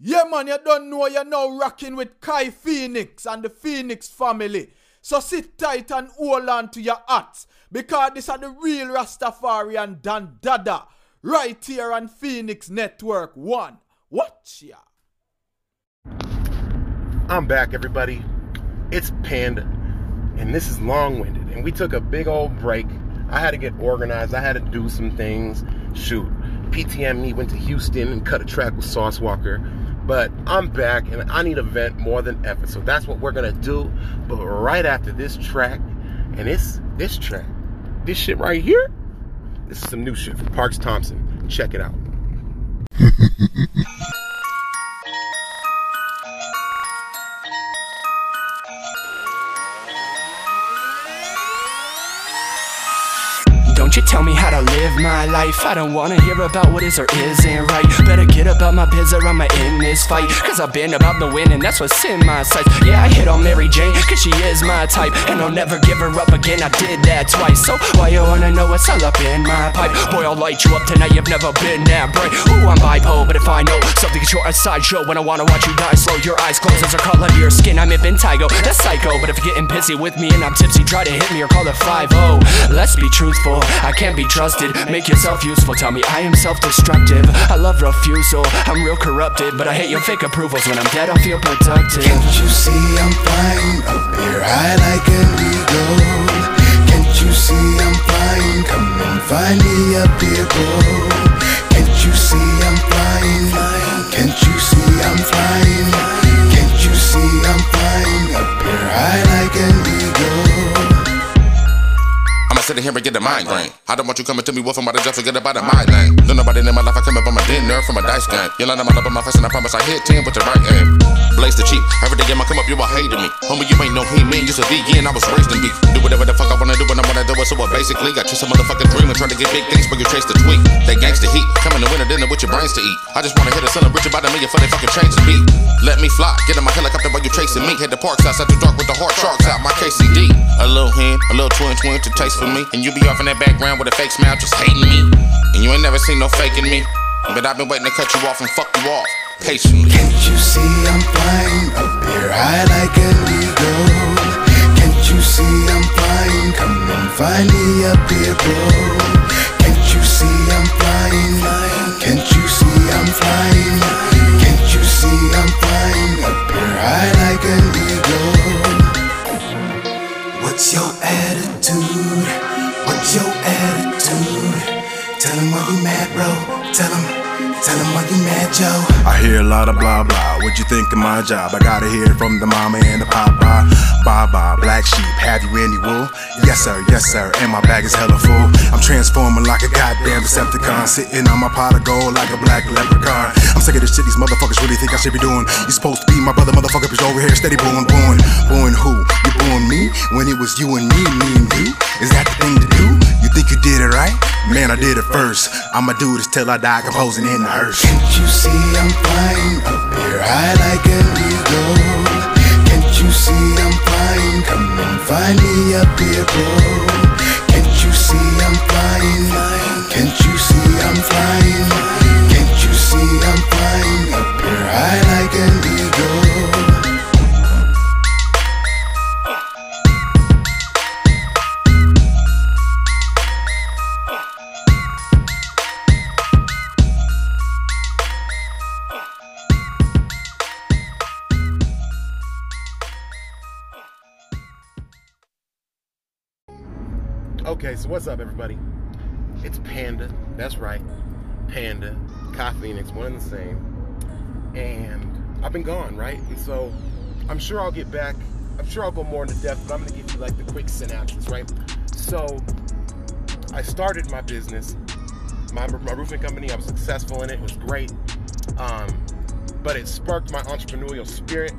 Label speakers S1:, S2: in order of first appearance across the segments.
S1: Yeah, man, you don't know you're now rocking with Kai Phoenix and the Phoenix family. So sit tight and hold on to your hats because this are the real Rastafari and Dan Dada right here on Phoenix Network 1. Watch ya.
S2: I'm back, everybody. It's Panda, and this is long winded. And we took a big old break. I had to get organized, I had to do some things. Shoot, PTME went to Houston and cut a track with Sauce Walka. But I'm back and I need a vent more than ever. So that's what we're gonna do. But right after this track, and it's this track, this shit right here, this is some new shit from Parks Thompson. Check it out.
S3: you tell me how to live my life? I don't wanna hear about what is or isn't right. Better get about my biz or I'ma end this fight. Cause I've been about the win and that's what's in my sights. Yeah, I hit on Mary Jane cause she is my type. And I'll never give her up again, I did that twice. So why you wanna know what's all up in my pipe? Boy, I'll light you up tonight, you've never been that bright. Ooh, I'm bipolar, but if I know something is a sideshow. When I wanna watch you die slow, your eyes close as a color of your skin I'm in Tygo, that's psycho. But if you're getting pissy with me and I'm tipsy Try to hit me or call it 5-0 Let's be truthful, I can't be trusted. Make yourself useful, tell me I am self destructive. I love refusal, I'm real corrupted. But I hate your fake approvals. When I'm dead, I feel productive.
S4: Can't you see I'm flying up here high like an eagle? Can't you see I'm flying? Come and find me up here, bro. Can't you see I'm flying? Can't you see I'm flying? Can't you see I'm flying up here high like an eagle?
S5: Sitting here and get a migraine. I don't want you coming to me wolfing by the just forget about a migraine. No nobody in my life, I come up on my dinner from a dice game. You line up my love on my face and I promise I hit 10 with the right aim. Blaze the cheap, every day I come up, you a hater me. Homie, you ain't no he man, you a vegan, I was raised in beef. Do whatever the fuck I wanna do when I wanna do it, so basically I chase a motherfucking dream and try to get big things, but you chase the tweet. They gangsta heat, coming to winter dinner with your brains to eat. I just wanna hit a son of rich about a million for they fucking change the beat. Let me fly, get in my helicopter while you chasing me. Head to parks outside the dark with the hard sharks out, my KCD. A little hand, a little twin twin to taste for me, and you be off in that background with a fake smile, just hating me. And you ain't never seen no faking me. But I've been waiting to cut you off and fuck you off patiently.
S4: Can't you see I'm flying up here high like an eagle? Can't you see I'm flying? Come and find me up here, bro. Can't you see I'm flying? Can't you see I'm flying? Can't you see I'm flying up here high like an eagle? What's your attitude? What's your attitude? Tell him why you mad, bro. Tell him. Tell him why you mad, Joe.
S6: I hear a lot of blah blah. What you think of my job? I gotta hear from the mama and the papa. Bye black sheep. Have you any wool? Yes sir, yes sir. And my bag is hella full. I'm transforming like a goddamn Decepticon. Sitting on my pot of gold like a black leprechaun. I'm sick of this shit these motherfuckers really think I should be doing. You supposed to be my brother, motherfucker, you over here steady booing, booing. Booing who? You booing me? When it was you and me, me and you? Is that the thing to do? You think you did it right? Man, I did it first. I'ma do this till I die composing in the hearse.
S4: Can't you see I'm flying up here high like an eagle? Can't you see I'm flying? Come and find me up here, bro. Can't you see I'm flying? Can't you see I'm flying?
S2: Everybody? It's Panda. That's right, Panda, Kai Phoenix, one and the same. And I've been gone, right? And so I'm sure I'll get back. I'm sure I'll go more into depth, but I'm gonna give you like the quick synopsis, right? So I started my business, my, my roofing company. I was successful in it. It was great. Um, but it sparked my entrepreneurial spirit,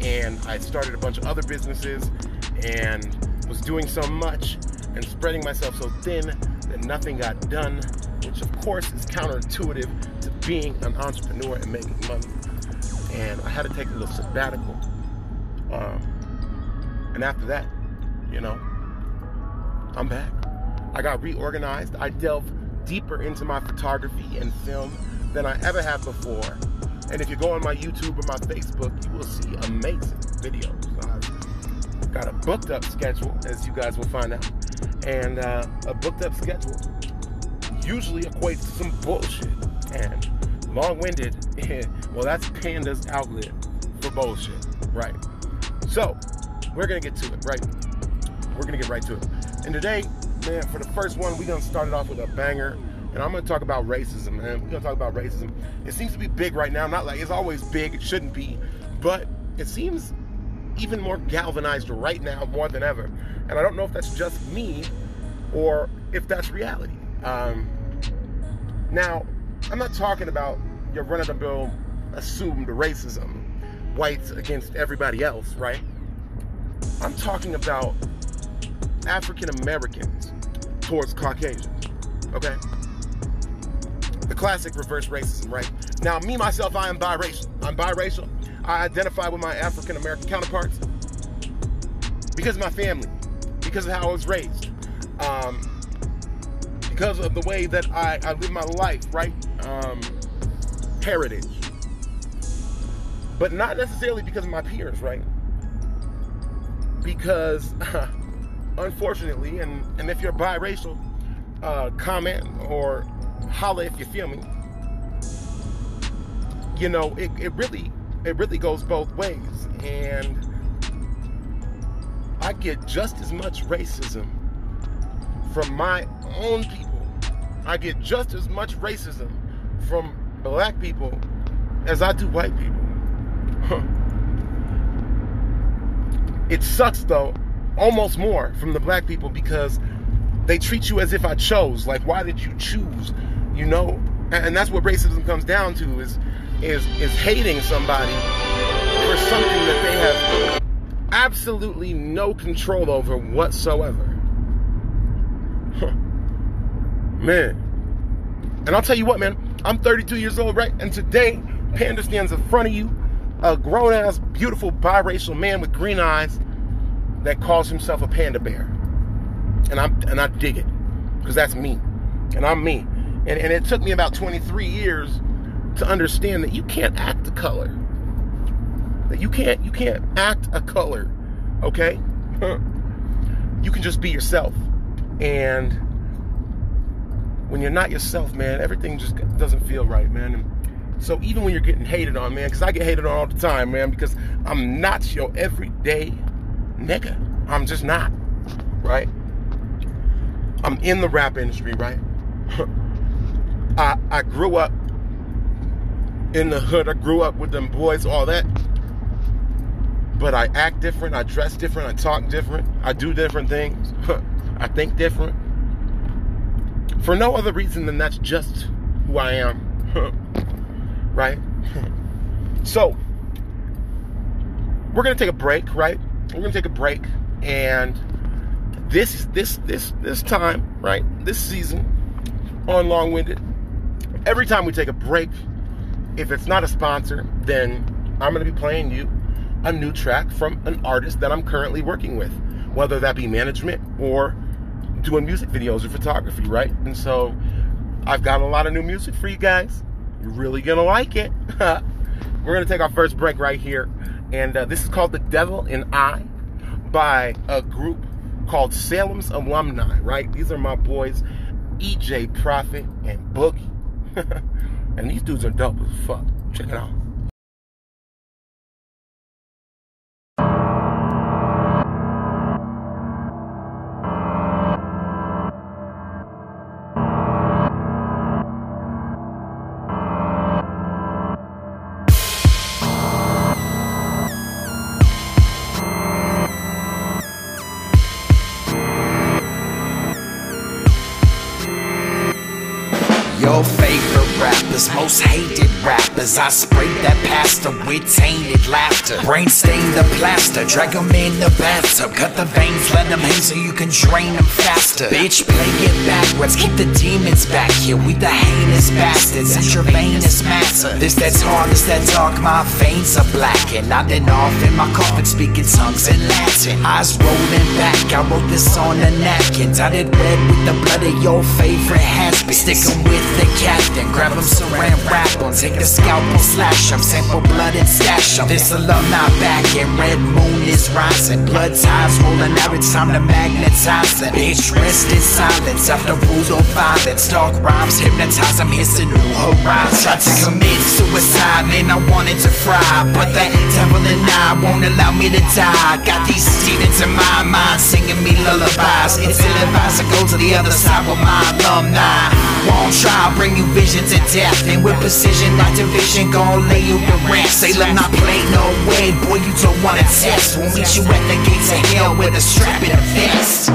S2: and I started a bunch of other businesses, and was doing so much and spreading myself so thin that nothing got done, which of course is counterintuitive to being an entrepreneur and making money. And I had to take a little sabbatical. Um, and after that, you know, I'm back. I got reorganized. I delved deeper into my photography and film than I ever have before. And if you go on my YouTube or my Facebook, you will see amazing videos. I've got a booked up schedule, as you guys will find out. And uh, a booked up schedule usually equates to some bullshit. And long winded, well, that's Panda's outlet for bullshit, right? So, we're gonna get to it, right? We're gonna get right to it. And today, man, for the first one, we're gonna start it off with a banger. And I'm gonna talk about racism, man. We're gonna talk about racism. It seems to be big right now. Not like it's always big, it shouldn't be, but it seems even more galvanized right now more than ever. And I don't know if that's just me or if that's reality. Um, now, I'm not talking about your run of the mill assumed racism, whites against everybody else, right? I'm talking about African Americans towards Caucasians, okay? The classic reverse racism, right? Now, me, myself, I am biracial. I'm biracial. I identify with my African American counterparts because of my family, because of how I was raised, um, because of the way that I, I live my life, right? Um, heritage. But not necessarily because of my peers, right? Because, unfortunately, and, and if you're biracial, uh, comment or holla if you feel me. You know, it, it really it really goes both ways. And I get just as much racism from my own people. I get just as much racism from black people as I do white people. it sucks though, almost more from the black people because they treat you as if I chose. Like, why did you choose? You know? And that's what racism comes down to is is is hating somebody for something that they have absolutely no control over whatsoever. man. And I'll tell you what, man, I'm 32 years old, right? And today, Panda stands in front of you, a grown ass, beautiful biracial man with green eyes that calls himself a panda bear. And I'm and I dig it. Because that's me. And I'm me. And, and it took me about 23 years to understand that you can't act a color. That you can't you can't act a color, okay? you can just be yourself. And when you're not yourself, man, everything just doesn't feel right, man. And so even when you're getting hated on, man, because I get hated on all the time, man, because I'm not your everyday nigga. I'm just not, right? I'm in the rap industry, right? I I grew up in the hood. I grew up with them boys, all that. But I act different, I dress different, I talk different, I do different things, I think different. For no other reason than that's just who I am. right? so, we're gonna take a break, right? We're gonna take a break, and this this this this time, right? This season on Long Winded. Every time we take a break, if it's not a sponsor, then I'm going to be playing you a new track from an artist that I'm currently working with, whether that be management or doing music videos or photography, right? And so I've got a lot of new music for you guys. You're really going to like it. We're going to take our first break right here. And uh, this is called The Devil and I by a group called Salem's Alumni, right? These are my boys, EJ Prophet and Boogie. And these dudes are dope as fuck. Check it out.
S7: Rappers, most hated rappers. I sprayed that pasta with tainted laughter. Brain stain the plaster, drag them in the bathtub. Cut the veins, let them hang so you can drain them faster. Bitch, play it backwards, keep the demons back here. We the heinous bastards, intravenous matter. This that's hard, this that dark, my veins are black. And I've been off in my coffin speaking tongues in Latin. Eyes rolling back, I wrote this on a napkin. It red with the blood of your favorite has been. Sticking with the captain, grab Have them saran wrap them, take a scalpel, slash them, sample blood and stash them. This alumni back and red moon is rising. Blood ties rolling out, it's time to magnetize them. Bitch, rest in silence after rules brutal violence. Dark rhymes hypnotize, I'm hissing new horizons. Tried to commit suicide, man, I wanted to fry. But that devil and I won't allow me to die. Got these demons in my mind singing me lullabies. It's ill advised to go to the other side with my alumni. Won't try, bring you visions of death. And with precision, like division, gon' lay you to rest. Say, let not play no way, boy, you don't wanna test. We'll meet you at the gates of hell with a strap and a vest.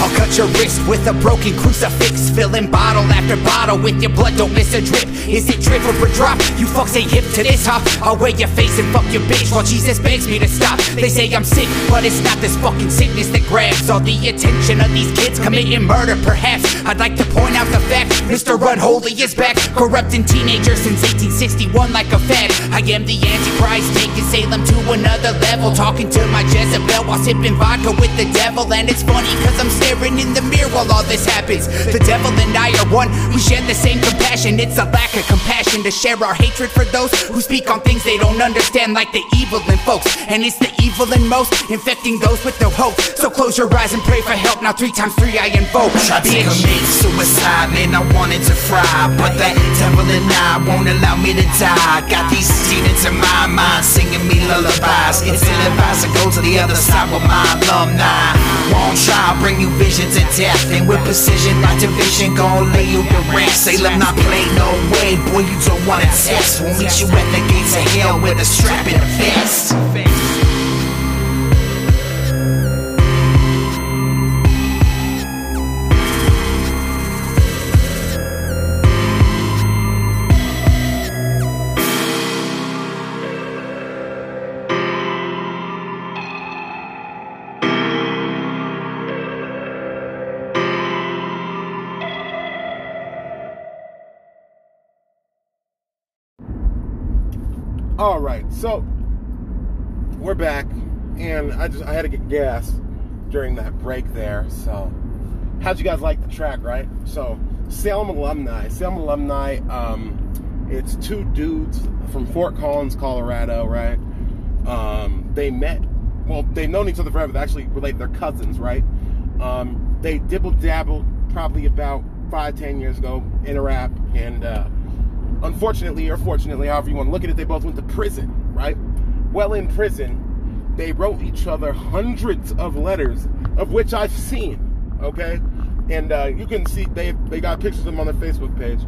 S8: I'll cut your wrist with a broken crucifix. Filling bottle after bottle with your blood, don't miss a drip. Is it drip or a drop? You fucks ain't hip to this, huh? I'll wear your face and fuck your bitch while Jesus begs me to stop. They say I'm sick, but it's not this fucking sickness that grabs all the attention of these kids committing murder, perhaps. I'd like to point out the fact Mr. Unholy is back, corrupting teenagers since 1861 like a fad. I am the Antichrist, taking Salem to another level. Talking to my Jezebel while sipping vodka with the devil. And it's funny cause I'm staring in the mirror while all this happens. The devil and I are one, we share the same compassion. It's a lack of compassion to share our hatred for those who speak on things they don't understand, like the evil in folks. And it's the evil in most, infecting those with no hope. So close your eyes and pray for help. Now, three times three, I invoke.
S7: Tried to commit suicide, man, I wanted to fry. But that devil and I won't allow me to die. Got these demons in my mind singing me lullabies. It's ill advised to go to the other side with my alumni. Won't try, bring you visions of death. And with precision, like division, gon' lay you to rest. Say, let not play no way, boy, you don't wanna test. We'll meet you at the gates of hell with a strap and a vest.
S2: All right, so we're back, and I just I had to get gas during that break there. So, how'd you guys like the track? Right. So, Salem alumni, Salem alumni. Um, it's two dudes from Fort Collins, Colorado. Right. Um, they met. Well, they've known each other forever. They actually related. They're cousins. Right. Um, they dibble dabbled probably about five, ten years ago in a rap, and. Uh, unfortunately or fortunately, however you want to look at it, they both went to prison, right? Well, in prison, they wrote each other hundreds of letters, of which I've seen, okay? And uh, you can see they they got pictures of them on their Facebook page,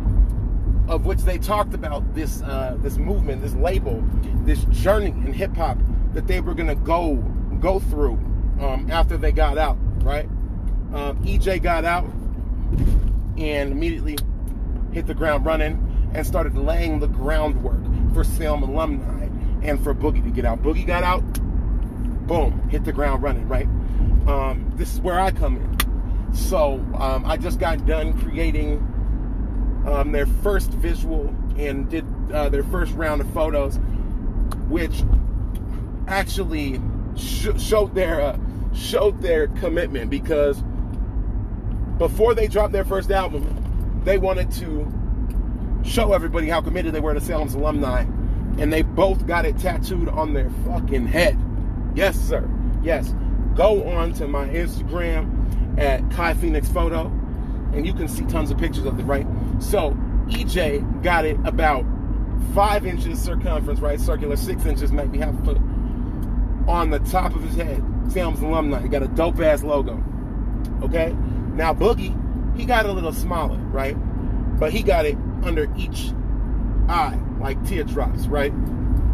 S2: of which they talked about this uh, this movement, this label, this journey in hip hop that they were gonna go go through um, after they got out, right? Um, EJ got out and immediately hit the ground running and started laying the groundwork for Salem alumni and for Boogie to get out. Boogie got out, boom, hit the ground running, right? Um, this is where I come in. So um, I just got done creating um, their first visual and did uh, their first round of photos, which actually sh- showed their uh, showed their commitment because before they dropped their first album, they wanted to show everybody how committed they were to Salem's alumni, and they both got it tattooed on their fucking head. Yes, sir. Yes. Go on to my Instagram at Kai Phoenix Photo, and you can see tons of pictures of it, right? So EJ got it about five inches circumference, right? Circular, six inches, maybe half a foot, on the top of his head. Salem's alumni. He got a dope ass logo. Okay? Now Boogie, he got a little smaller, right? But he got it under each eye, like teardrops, right?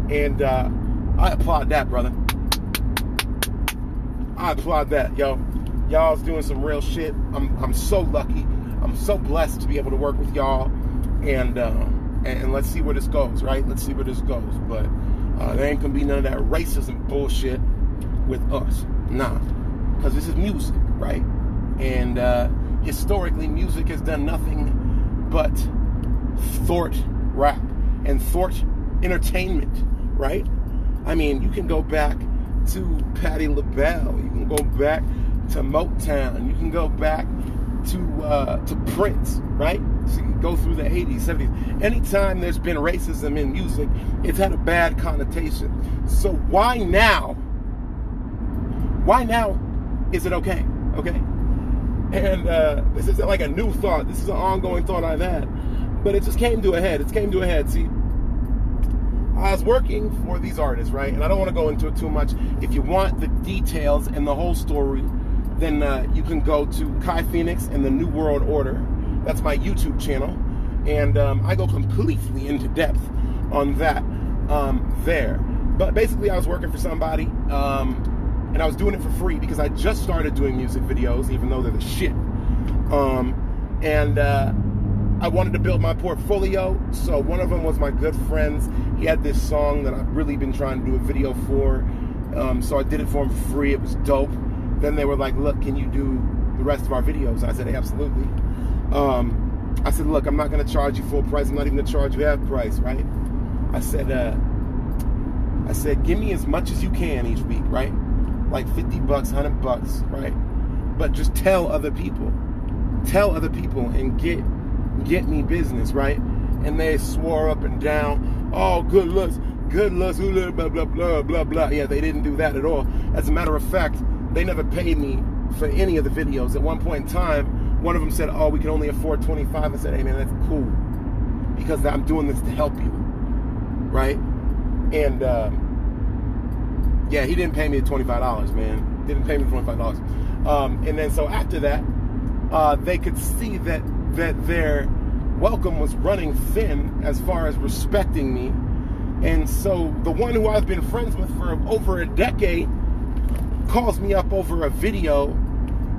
S2: And uh, I applaud that, brother. I applaud that, yo. Y'all's doing some real shit. I'm I'm so lucky. I'm so blessed to be able to work with y'all, and um, and, and let's see where this goes, right? Let's see where this goes. But uh, there ain't gonna be none of that racism bullshit with us, nah, because this is music, right? And uh, historically, music has done nothing but thought rap and thought entertainment, right? I mean, you can go back to Patti LaBelle, you can go back to Motown, you can go back to uh, to Prince, right? to go through the 80s, 70s. Anytime there's been racism in music, it's had a bad connotation. So why now? Why now is it okay? Okay. And uh, this isn't like a new thought. This is an ongoing thought I've had. But it just came to a head. It came to a head. See, I was working for these artists, right? And I don't want to go into it too much. If you want the details and the whole story, then uh, you can go to Kai Phoenix and the New World Order. That's my YouTube channel. And um, I go completely into depth on that um, there. But basically, I was working for somebody, um, and I was doing it for free because I just started doing music videos, even though they're the shit. Um, and uh, I wanted to build my portfolio. So one of them was my good friends. He had this song that I've really been trying to do a video for. Um, so I did it for him for free. It was dope. Then they were like, "Look, can you do the rest of our videos?" I said, "Absolutely." Um, I said, "Look, I'm not going to charge you full price. I'm not even going to charge you half price, right?" I said, uh, "I said, give me as much as you can each week, right? Like 50 bucks, 100 bucks, right? But just tell other people, tell other people, and get get me business, right?" And they swore up and down, "Oh, good looks." Good looks, blah blah blah blah blah. Yeah, they didn't do that at all. As a matter of fact, they never paid me for any of the videos. At one point in time, one of them said, "Oh, we can only afford 25." I said, "Hey man, that's cool because I'm doing this to help you, right?" And uh, yeah, he didn't pay me the 25 dollars, man. Didn't pay me 25 dollars. Um, and then so after that, uh, they could see that that their welcome was running thin as far as respecting me. And so the one who I've been friends with for over a decade calls me up over a video,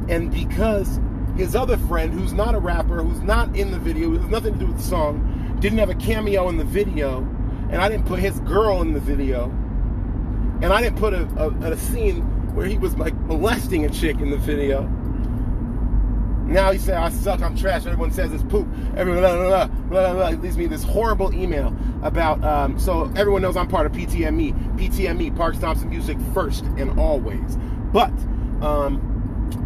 S2: and because his other friend, who's not a rapper, who's not in the video, who has nothing to do with the song, didn't have a cameo in the video, and I didn't put his girl in the video, and I didn't put a, a, a scene where he was like molesting a chick in the video. Now he said, I suck, I'm trash, everyone says it's poop. Everyone, blah, blah, blah, blah, blah. He leaves me this horrible email about, um, so everyone knows I'm part of PTME. PTME, Parks Thompson Music first and always. But, um,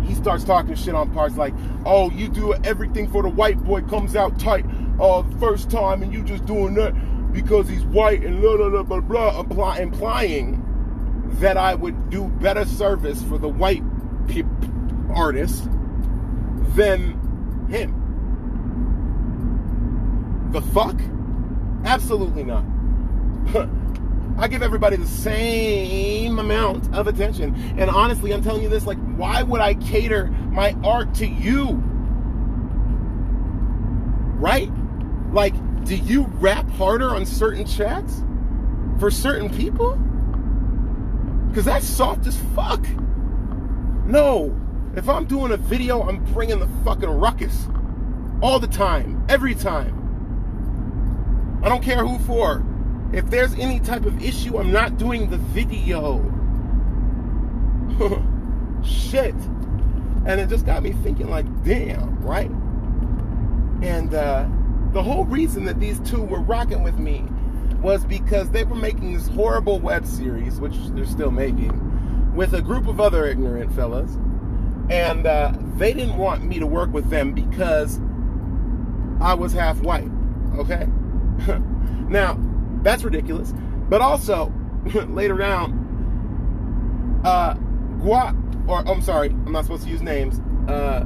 S2: he starts talking shit on parts like, oh, you do everything for the white boy comes out tight uh, first time and you just doing that because he's white and blah, blah, blah, blah, blah, implying that I would do better service for the white pe- artist than him. The fuck? Absolutely not. I give everybody the same amount of attention. And honestly, I'm telling you this like, why would I cater my art to you? Right? Like, do you rap harder on certain tracks for certain people? Because that's soft as fuck. No. If I'm doing a video, I'm bringing the fucking ruckus. All the time. Every time. I don't care who for. If there's any type of issue, I'm not doing the video. Shit. And it just got me thinking, like, damn, right? And uh, the whole reason that these two were rocking with me was because they were making this horrible web series, which they're still making, with a group of other ignorant fellas. And uh, they didn't want me to work with them because I was half white. Okay? now, that's ridiculous. But also, later down, uh, Guap, or I'm sorry, I'm not supposed to use names. Uh,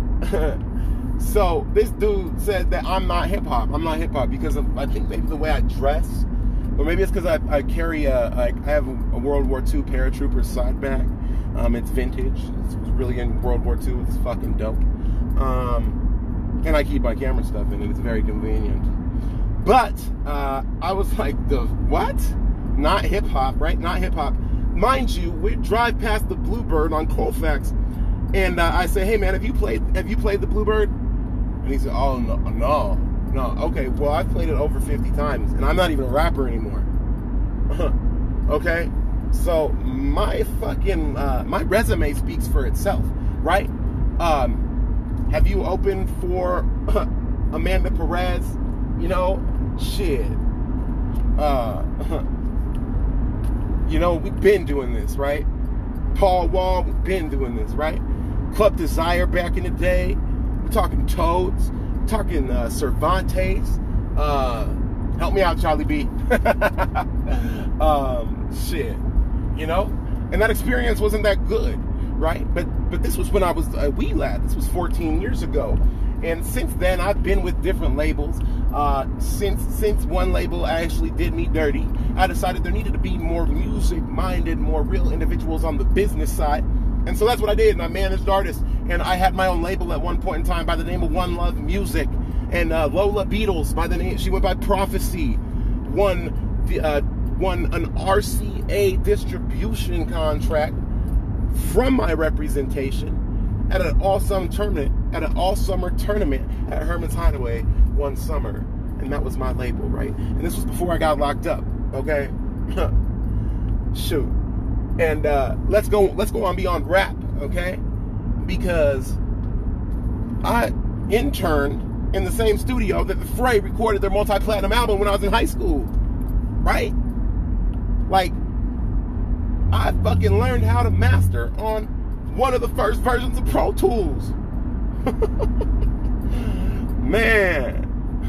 S2: so this dude said that I'm not hip hop. I'm not hip hop because of, I think maybe the way I dress, or maybe it's because I, I carry a, I have a World War II paratrooper side bag. Um, it's vintage. It's really in World War II. It's fucking dope. Um, and I keep my camera stuff in it. It's very convenient. But uh, I was like, the what? Not hip hop, right? Not hip hop. Mind you, we drive past the Bluebird on Colfax, and uh, I say, "Hey man, have you played? Have you played the Bluebird?" And he said, "Oh no, no, no. Okay, well I've played it over 50 times, and I'm not even a rapper anymore." okay, so my fucking uh, my resume speaks for itself, right? Um, have you opened for Amanda Perez? You know, shit. Uh, you know, we've been doing this, right? Paul Wall, we've been doing this, right? Club Desire back in the day. We're talking Toads, talking uh, Cervantes. Uh, help me out, Charlie B. um, shit, you know, and that experience wasn't that good, right? But but this was when I was a wee lad. This was 14 years ago, and since then I've been with different labels. Uh, since since one label actually did me dirty, I decided there needed to be more music-minded, more real individuals on the business side. And so that's what I did. And I managed artists. And I had my own label at one point in time by the name of One Love Music. And uh, Lola Beatles by the name, she went by Prophecy. Won, the, uh, won an RCA distribution contract from my representation at an all summer tournament, at an all summer tournament at Herman's Hideaway one summer. And that was my label, right? And this was before I got locked up, okay? Shoot and uh, let's go let's go on beyond rap okay because i interned in the same studio that the fray recorded their multi-platinum album when i was in high school right like i fucking learned how to master on one of the first versions of pro tools man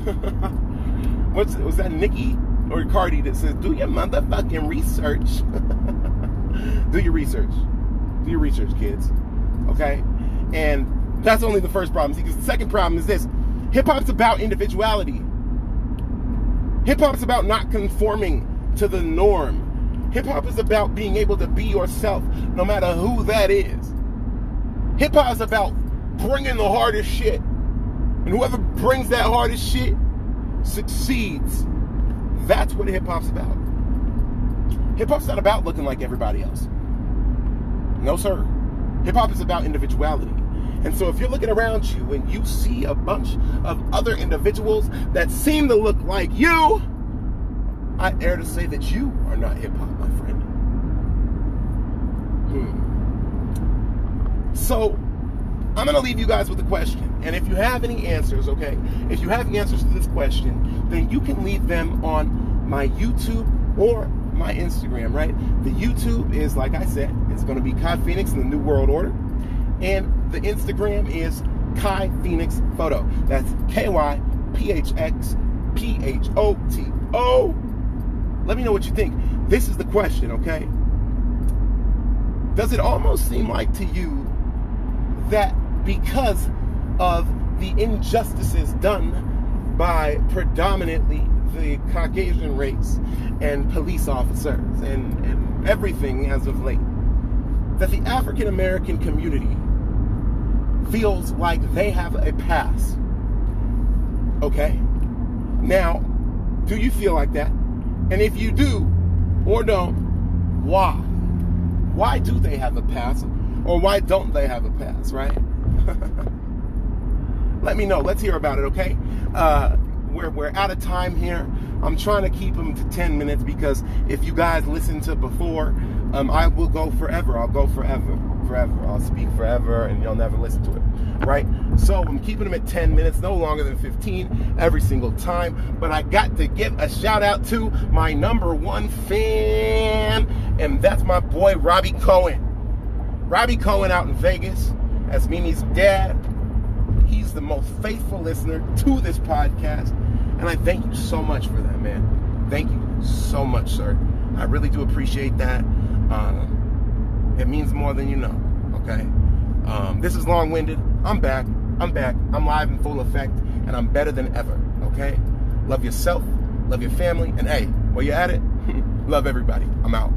S2: what's was that nikki or cardi that says do your motherfucking research do your research. Do your research, kids. Okay? And that's only the first problem. Because the second problem is this hip hop's about individuality. Hip hop's about not conforming to the norm. Hip hop is about being able to be yourself, no matter who that is. Hip hop is about bringing the hardest shit. And whoever brings that hardest shit succeeds. That's what hip hop's about. Hip hop's not about looking like everybody else. No, sir. Hip hop is about individuality. And so if you're looking around you and you see a bunch of other individuals that seem to look like you, I dare to say that you are not hip hop, my friend. Hmm. So I'm going to leave you guys with a question. And if you have any answers, okay, if you have answers to this question, then you can leave them on my YouTube or my Instagram, right? The YouTube is, like I said, it's going to be Kai Phoenix in the New World Order. And the Instagram is Kai Phoenix Photo. That's K Y P H X P H O T O. Let me know what you think. This is the question, okay? Does it almost seem like to you that because of the injustices done by predominantly the Caucasian race and police officers and, and everything as of late, that the African American community feels like they have a pass. Okay? Now, do you feel like that? And if you do or don't, why? Why do they have a pass? Or why don't they have a pass, right? Let me know. Let's hear about it, okay? Uh, we're, we're out of time here. I'm trying to keep them to 10 minutes because if you guys listen to before, um, I will go forever. I'll go forever, forever. I'll speak forever and you'll never listen to it, right? So I'm keeping them at 10 minutes, no longer than 15 every single time. But I got to give a shout out to my number one fan, and that's my boy Robbie Cohen. Robbie Cohen out in Vegas. That's Mimi's dad. He's the most faithful listener to this podcast. And I thank you so much for that, man. Thank you so much, sir. I really do appreciate that. Um, it means more than you know, okay? Um, this is long winded. I'm back. I'm back. I'm live in full effect, and I'm better than ever, okay? Love yourself, love your family, and hey, while you're at it, love everybody. I'm out.